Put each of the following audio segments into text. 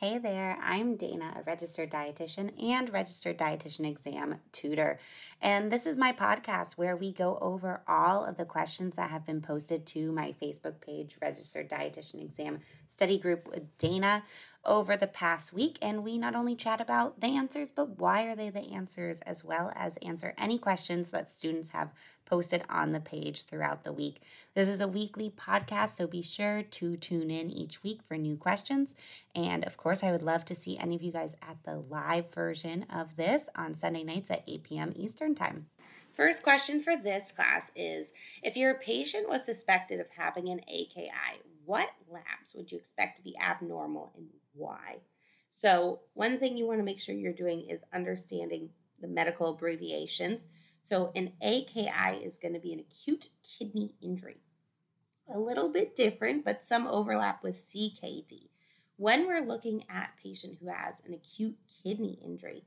Hey there, I'm Dana, a registered dietitian and registered dietitian exam tutor. And this is my podcast where we go over all of the questions that have been posted to my Facebook page, Registered Dietitian Exam Study Group with Dana, over the past week. And we not only chat about the answers, but why are they the answers, as well as answer any questions that students have posted on the page throughout the week. This is a weekly podcast, so be sure to tune in each week for new questions. And of course, I would love to see any of you guys at the live version of this on Sunday nights at 8 p.m. Eastern Time. First question for this class is If your patient was suspected of having an AKI, what labs would you expect to be abnormal and why? So, one thing you want to make sure you're doing is understanding the medical abbreviations. So, an AKI is going to be an acute kidney injury. A little bit different, but some overlap with CKD. When we're looking at patient who has an acute kidney injury,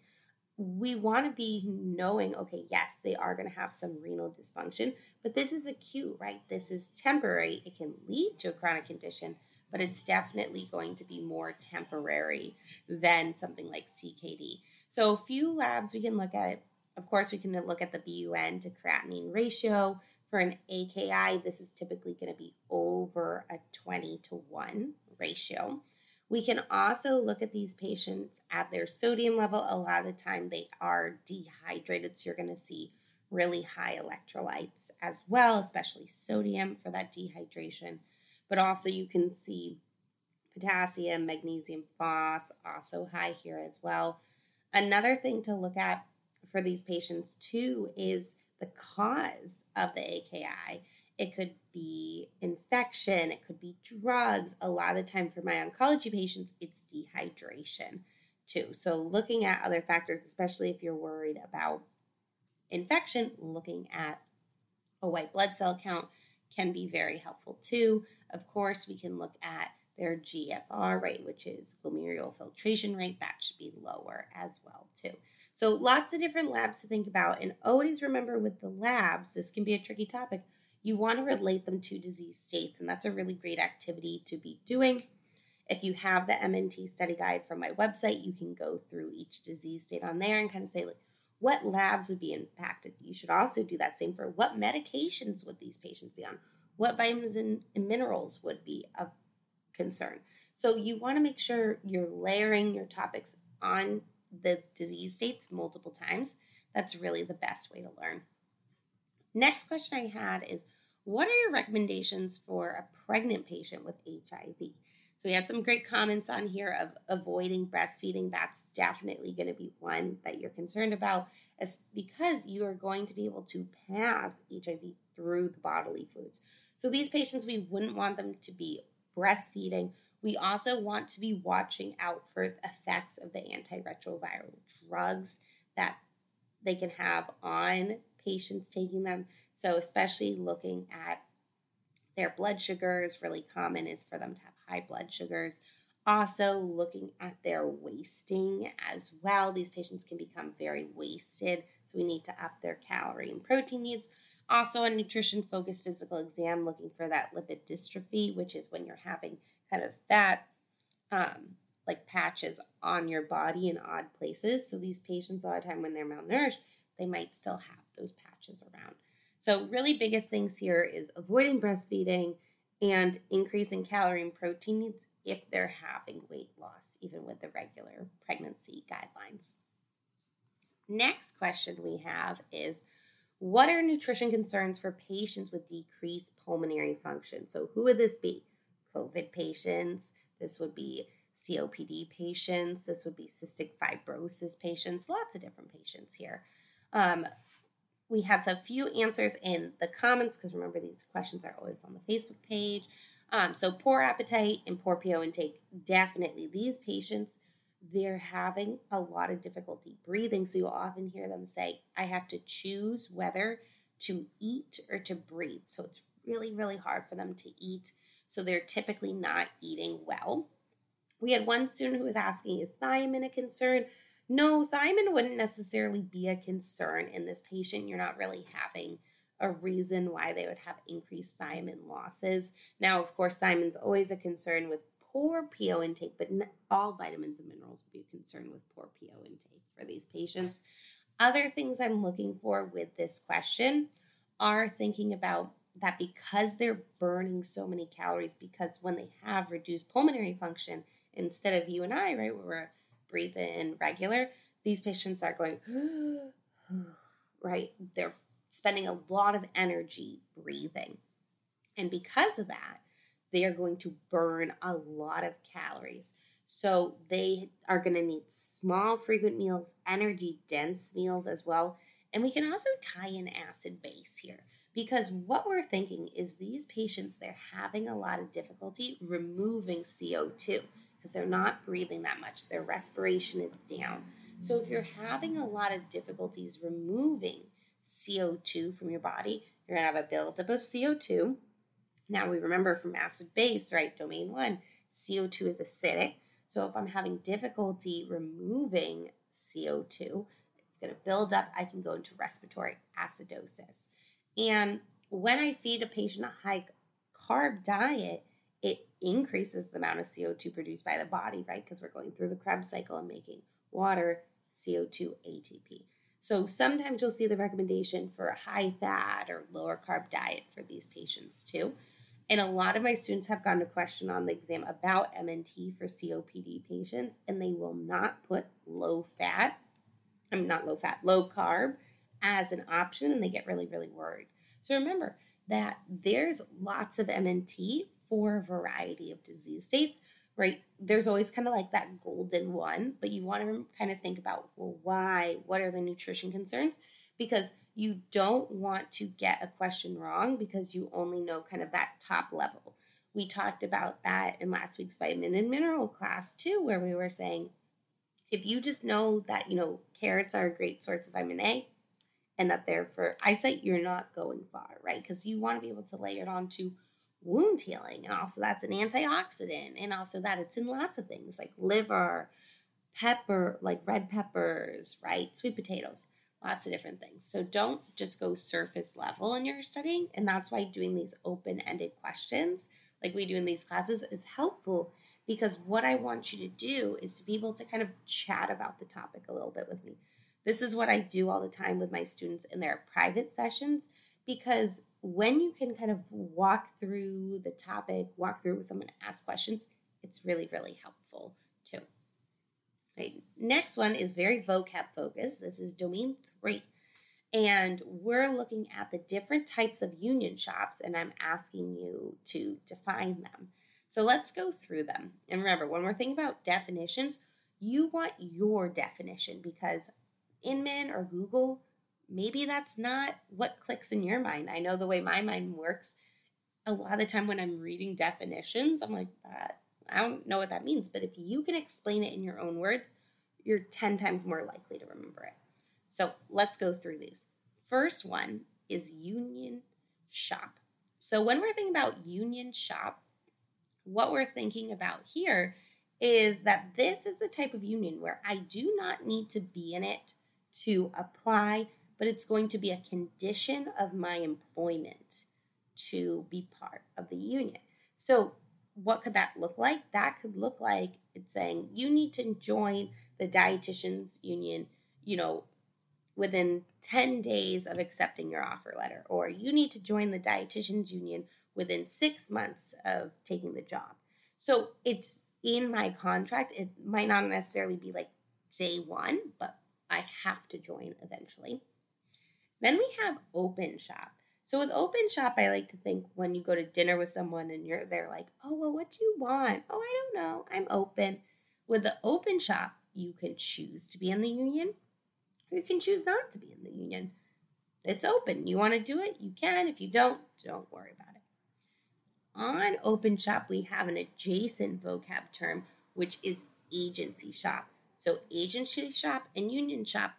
we want to be knowing okay, yes, they are going to have some renal dysfunction, but this is acute, right? This is temporary. It can lead to a chronic condition, but it's definitely going to be more temporary than something like CKD. So, a few labs we can look at of course, we can look at the BUN to creatinine ratio. For an AKI, this is typically going to be over a 20 to 1 ratio. We can also look at these patients at their sodium level. A lot of the time they are dehydrated, so you're going to see really high electrolytes as well, especially sodium for that dehydration. But also, you can see potassium, magnesium, phos, also high here as well. Another thing to look at for these patients too is the cause of the AKI. It could be infection, it could be drugs. A lot of the time for my oncology patients, it's dehydration too. So, looking at other factors, especially if you're worried about infection, looking at a white blood cell count can be very helpful too. Of course, we can look at their GFR rate, which is glomerular filtration rate, that should be lower as well too. So, lots of different labs to think about. And always remember with the labs, this can be a tricky topic. You want to relate them to disease states, and that's a really great activity to be doing. If you have the MNT study guide from my website, you can go through each disease state on there and kind of say, like, what labs would be impacted? You should also do that same for what medications would these patients be on? What vitamins and, minerals would be of concern? So you want to make sure you're layering your topics on the disease states multiple times. That's really the best way to learn. Next question I had is What are your recommendations for a pregnant patient with HIV? So we had some great comments on here of avoiding breastfeeding. That's definitely going to be one that you're concerned about, as because you are going to be able to pass HIV through the bodily fluids. So these patients, we wouldn't want them to be breastfeeding we also want to be watching out for the effects of the antiretroviral drugs that they can have on patients taking them. So, especially looking at their blood sugars, really common is for them to have high blood sugars. Also, looking at their wasting as well. These patients can become very wasted, so we need to up their calorie and protein needs. Also, a nutrition focused physical exam looking for that lipid dystrophy, which is when you're having kind of fat, um, like patches on your body in odd places. So these patients, a lot of time when they're malnourished, they might still have those patches around. So really biggest things here is avoiding breastfeeding and increasing calorie and protein needs if they're having weight loss, even with the regular pregnancy guidelines. Next question we have is what are nutrition concerns for patients with decreased pulmonary function? So, who would this be? COVID patients, this would be COPD patients, this would be cystic fibrosis patients, lots of different patients here. Um, we had a few answers in the comments because remember, these questions are always on the Facebook page. Um, so, poor appetite and poor PO intake, definitely. These patients, they're having a lot of difficulty breathing. So, you'll often hear them say, I have to choose whether to eat or to breathe. So, it's really, really hard for them to eat so they're typically not eating well. We had one student who was asking, Is thiamine a concern? No, thiamine wouldn't necessarily be a concern in this patient. You're not really having a reason why they would have increased thiamine losses. Now, of course, thiamine's always a concern with poor PO intake, but all vitamins and minerals would be concerned with poor PO intake for these patients. Other things I'm looking for with this question are thinking about that because they're burning so many calories, because when they have reduced pulmonary function, instead of you and I, right, where we're breathing in regular, these patients are going, right? They're spending a lot of energy breathing. And because of that, they are going to burn a lot of calories. So they are going to need small, frequent meals, energy dense meals as well. And we can also tie in acid base here because what we're thinking is these patients, they're having a lot of difficulty removing CO2 because they're not breathing that much. Their respiration is down. So if you're having a lot of difficulties removing CO2 from your body, you're going to have a buildup of CO2. Now we remember from acid base, right? Domain one, CO2 is acidic. So if I'm having difficulty removing CO2, it's going to build up. I can go into respiratory acidosis. And when I feed a patient a high carb diet, it increases the amount of CO2 produced by the body, right? Because we're going through the Krebs cycle and making water, CO2, ATP. So sometimes you'll see the recommendation for a high fat or lower carb diet for these patients too. And a lot of my students have gotten a question on the exam about MNT for COPD patients, and they will not put low fat, I mean, not low fat, low carb as an option, and they get really, really worried. So remember that there's lots of MNT for a variety of disease states right? There's always kind of like that golden one, but you want to kind of think about, well, why? What are the nutrition concerns? Because you don't want to get a question wrong because you only know kind of that top level. We talked about that in last week's vitamin and mineral class too, where we were saying if you just know that, you know, carrots are a great source of vitamin A and that they're for eyesight, you're not going far, right? Because you want to be able to layer it onto wound healing. And also, that's an antioxidant. And also, that it's in lots of things like liver, pepper, like red peppers, right? Sweet potatoes, lots of different things. So, don't just go surface level in your studying. And that's why doing these open ended questions, like we do in these classes, is helpful because what I want you to do is to be able to kind of chat about the topic a little bit with me. This is what I do all the time with my students in their private sessions because when you can kind of walk through the topic, walk through with someone, ask questions, it's really, really helpful too. Right. Next one is very vocab focused. This is domain three. And we're looking at the different types of union shops, and I'm asking you to define them. So let's go through them. And remember, when we're thinking about definitions, you want your definition because Inman or Google maybe that's not what clicks in your mind. I know the way my mind works. A lot of the time when I'm reading definitions, I'm like, that I don't know what that means. But if you can explain it in your own words, you're 10 times more likely to remember it. So let's go through these. First one is union shop. So when we're thinking about union shop, what we're thinking about here is that this is the type of union where I do not need to be in it to apply but it's going to be a condition of my employment to be part of the union. So, what could that look like? That could look like it's saying you need to join the dietitians union, you know, within 10 days of accepting your offer letter, or you need to join the dietitians union within six months of taking the job. So, it's in my contract. It might not necessarily be like day one, but I have to join eventually. Then we have open shop. So with open shop, I like to think when you go to dinner with someone and you're they're like, "Oh, well, what do you want?" "Oh, I don't know. I'm open." With the open shop, you can choose to be in the union or you can choose not to be in the union. It's open. You want to do it, you can. If you don't, don't worry about it. On open shop, we have an adjacent vocab term, which is agency shop. So agency shop and union shop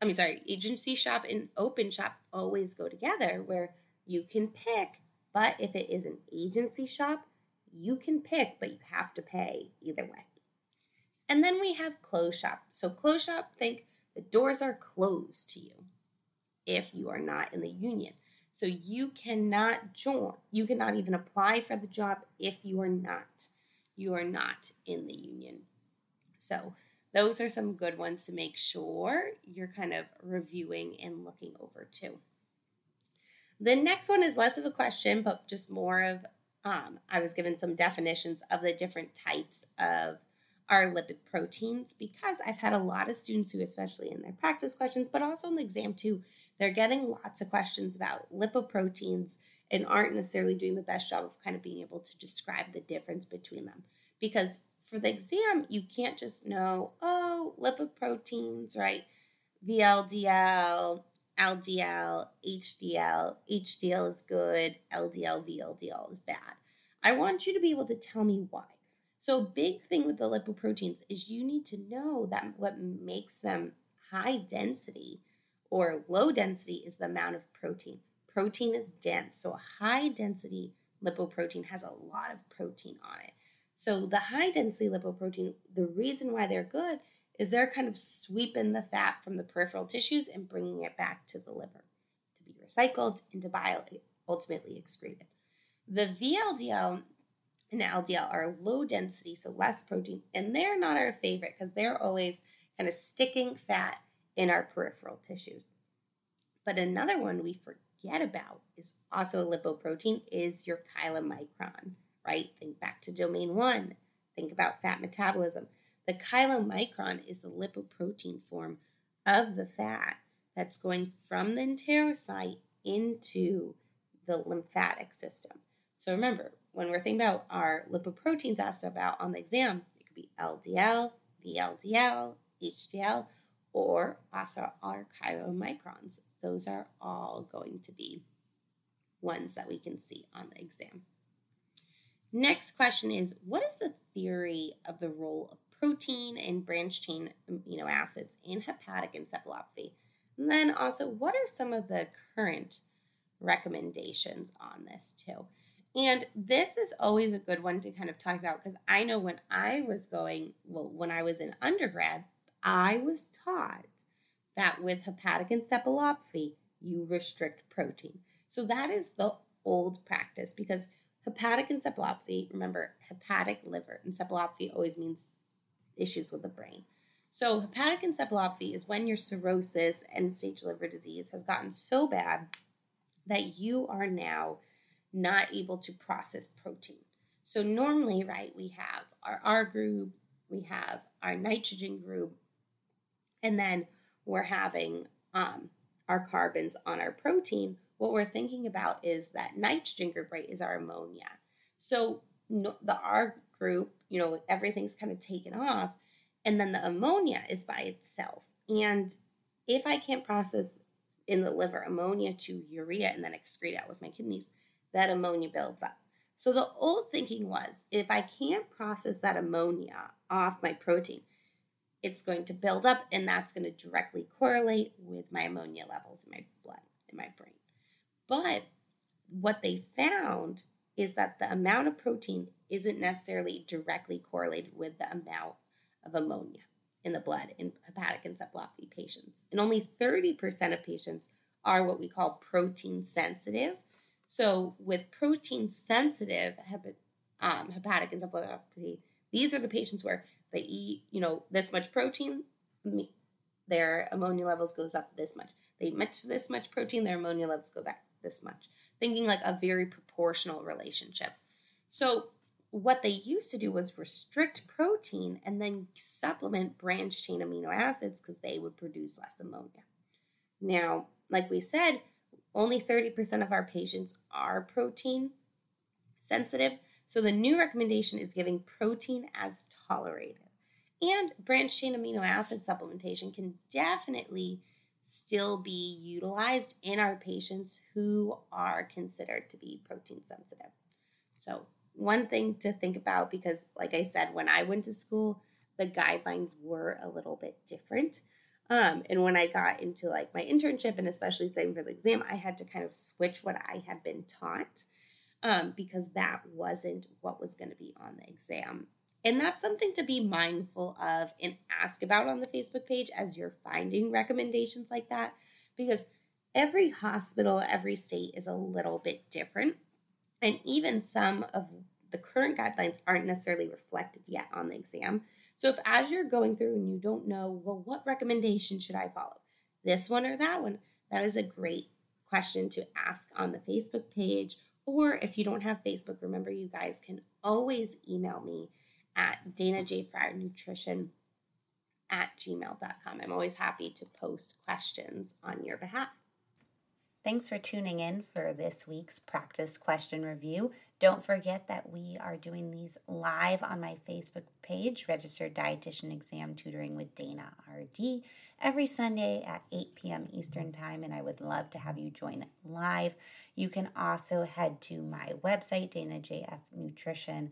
I mean, sorry, agency shop and open shop always go together where you can pick, but if it is an agency shop, you can pick, but you have to pay either way. And then we have closed shop. So, closed shop, think the doors are closed to you if you are not in the union. So, you cannot join, you cannot even apply for the job if you are not. you are not in the union. So, those are some good ones to make sure you're kind of reviewing and looking over too. The next one is less of a question, but just more of um, I was given some definitions of the different types of our lipid proteins because I've had a lot of students who, especially in their practice questions, but also in the exam too, they're getting lots of questions about lipoproteins and aren't necessarily doing the best job of kind of being able to describe the difference between them. Because for the exam, you can't just know, oh, lipoproteins, right? VLDL, LDL, HDL, HDL is good, LDL, VLDL is bad. I want you to be able to tell me why. So, big thing with the lipoproteins is you need to know that what makes them high density or low density is the amount of protein. Protein is dense, so a high density lipoprotein has a lot of protein on it. So, the high density lipoprotein, the reason why they're good is they're kind of sweeping the fat from the peripheral tissues and bringing it back to the liver to be recycled into bile, ultimately excreted. The VLDL and LDL are low density, so less protein, and they're not our favorite because they're always kind of sticking fat in our peripheral tissues. But another one we forget about is also a lipoprotein is your chylomicron, right? Think back to domain one. Think about fat metabolism. The chylomicron is the lipoprotein form of the fat that's going from the enterocyte into the lymphatic system. So remember, when we're thinking about our lipoproteins asked about on the exam, it could be LDL, VLDL, HDL, or also our chylomicrons. Those are all going to be ones that we can see on the exam. Next question is What is the theory of the role of protein and branched chain amino acids in hepatic encephalopathy? And then also, what are some of the current recommendations on this too? And this is always a good one to kind of talk about because I know when I was going, well, when I was in undergrad, I was taught that with hepatic encephalopathy, you restrict protein. So that is the old practice because hepatic encephalopathy, remember, hepatic liver encephalopathy always means issues with the brain. So, hepatic encephalopathy is when your cirrhosis and stage liver disease has gotten so bad that you are now not able to process protein. So, normally, right, we have our R group, we have our nitrogen group, and then we're having um, our carbons on our protein. What we're thinking about is that nitrogen group, right, is our ammonia. So, no, the R group, you know, everything's kind of taken off and then the ammonia is by itself. And if I can't process in the liver ammonia to urea and then excrete out with my kidneys, that ammonia builds up. So the old thinking was if I can't process that ammonia off my protein, it's going to build up and that's going to directly correlate with my ammonia levels in my blood, in my brain. But what they found is that the amount of protein isn't necessarily directly correlated with the amount of ammonia in the blood in hepatic encephalopathy patients. And only 30% of patients are what we call protein sensitive. So, with protein sensitive um, hepatic encephalopathy, these are the patients where they eat, you know, this much protein, their ammonia levels goes up this much. They eat much this much protein, their ammonia levels go back this much. Thinking like a very proportional relationship. So what they used to do was restrict protein and then supplement branched chain amino acids because they would produce less ammonia. Now, like we said, only 30% of our patients are protein sensitive. So the new recommendation is giving protein as tolerated. And branched chain amino acid supplementation can definitely still be utilized in our patients who are considered to be protein sensitive. So one thing to think about because, like I said, when I went to school, the guidelines were a little bit different. Um, and when I got into like my internship and especially studying for the exam, I had to kind of switch what I had been taught um, because that wasn't what was going to be on the exam. And that's something to be mindful of and ask about on the Facebook page as you're finding recommendations like that because every hospital, every state is a little bit different. And even some of the current guidelines aren't necessarily reflected yet on the exam. So if as you're going through and you don't know, well, what recommendation should I follow? This one or that one? That is a great question to ask on the Facebook page. Or if you don't have Facebook, remember you guys can always email me at Nutrition at gmail.com. I'm always happy to post questions on your behalf. Thanks for tuning in for this week's practice question review. Don't forget that we are doing these live on my Facebook page, Registered Dietitian Exam Tutoring with Dana RD, every Sunday at 8 p.m. Eastern Time, and I would love to have you join live. You can also head to my website, danajfnutrition.com,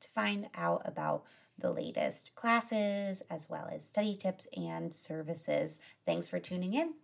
to find out about the latest classes as well as study tips and services. Thanks for tuning in.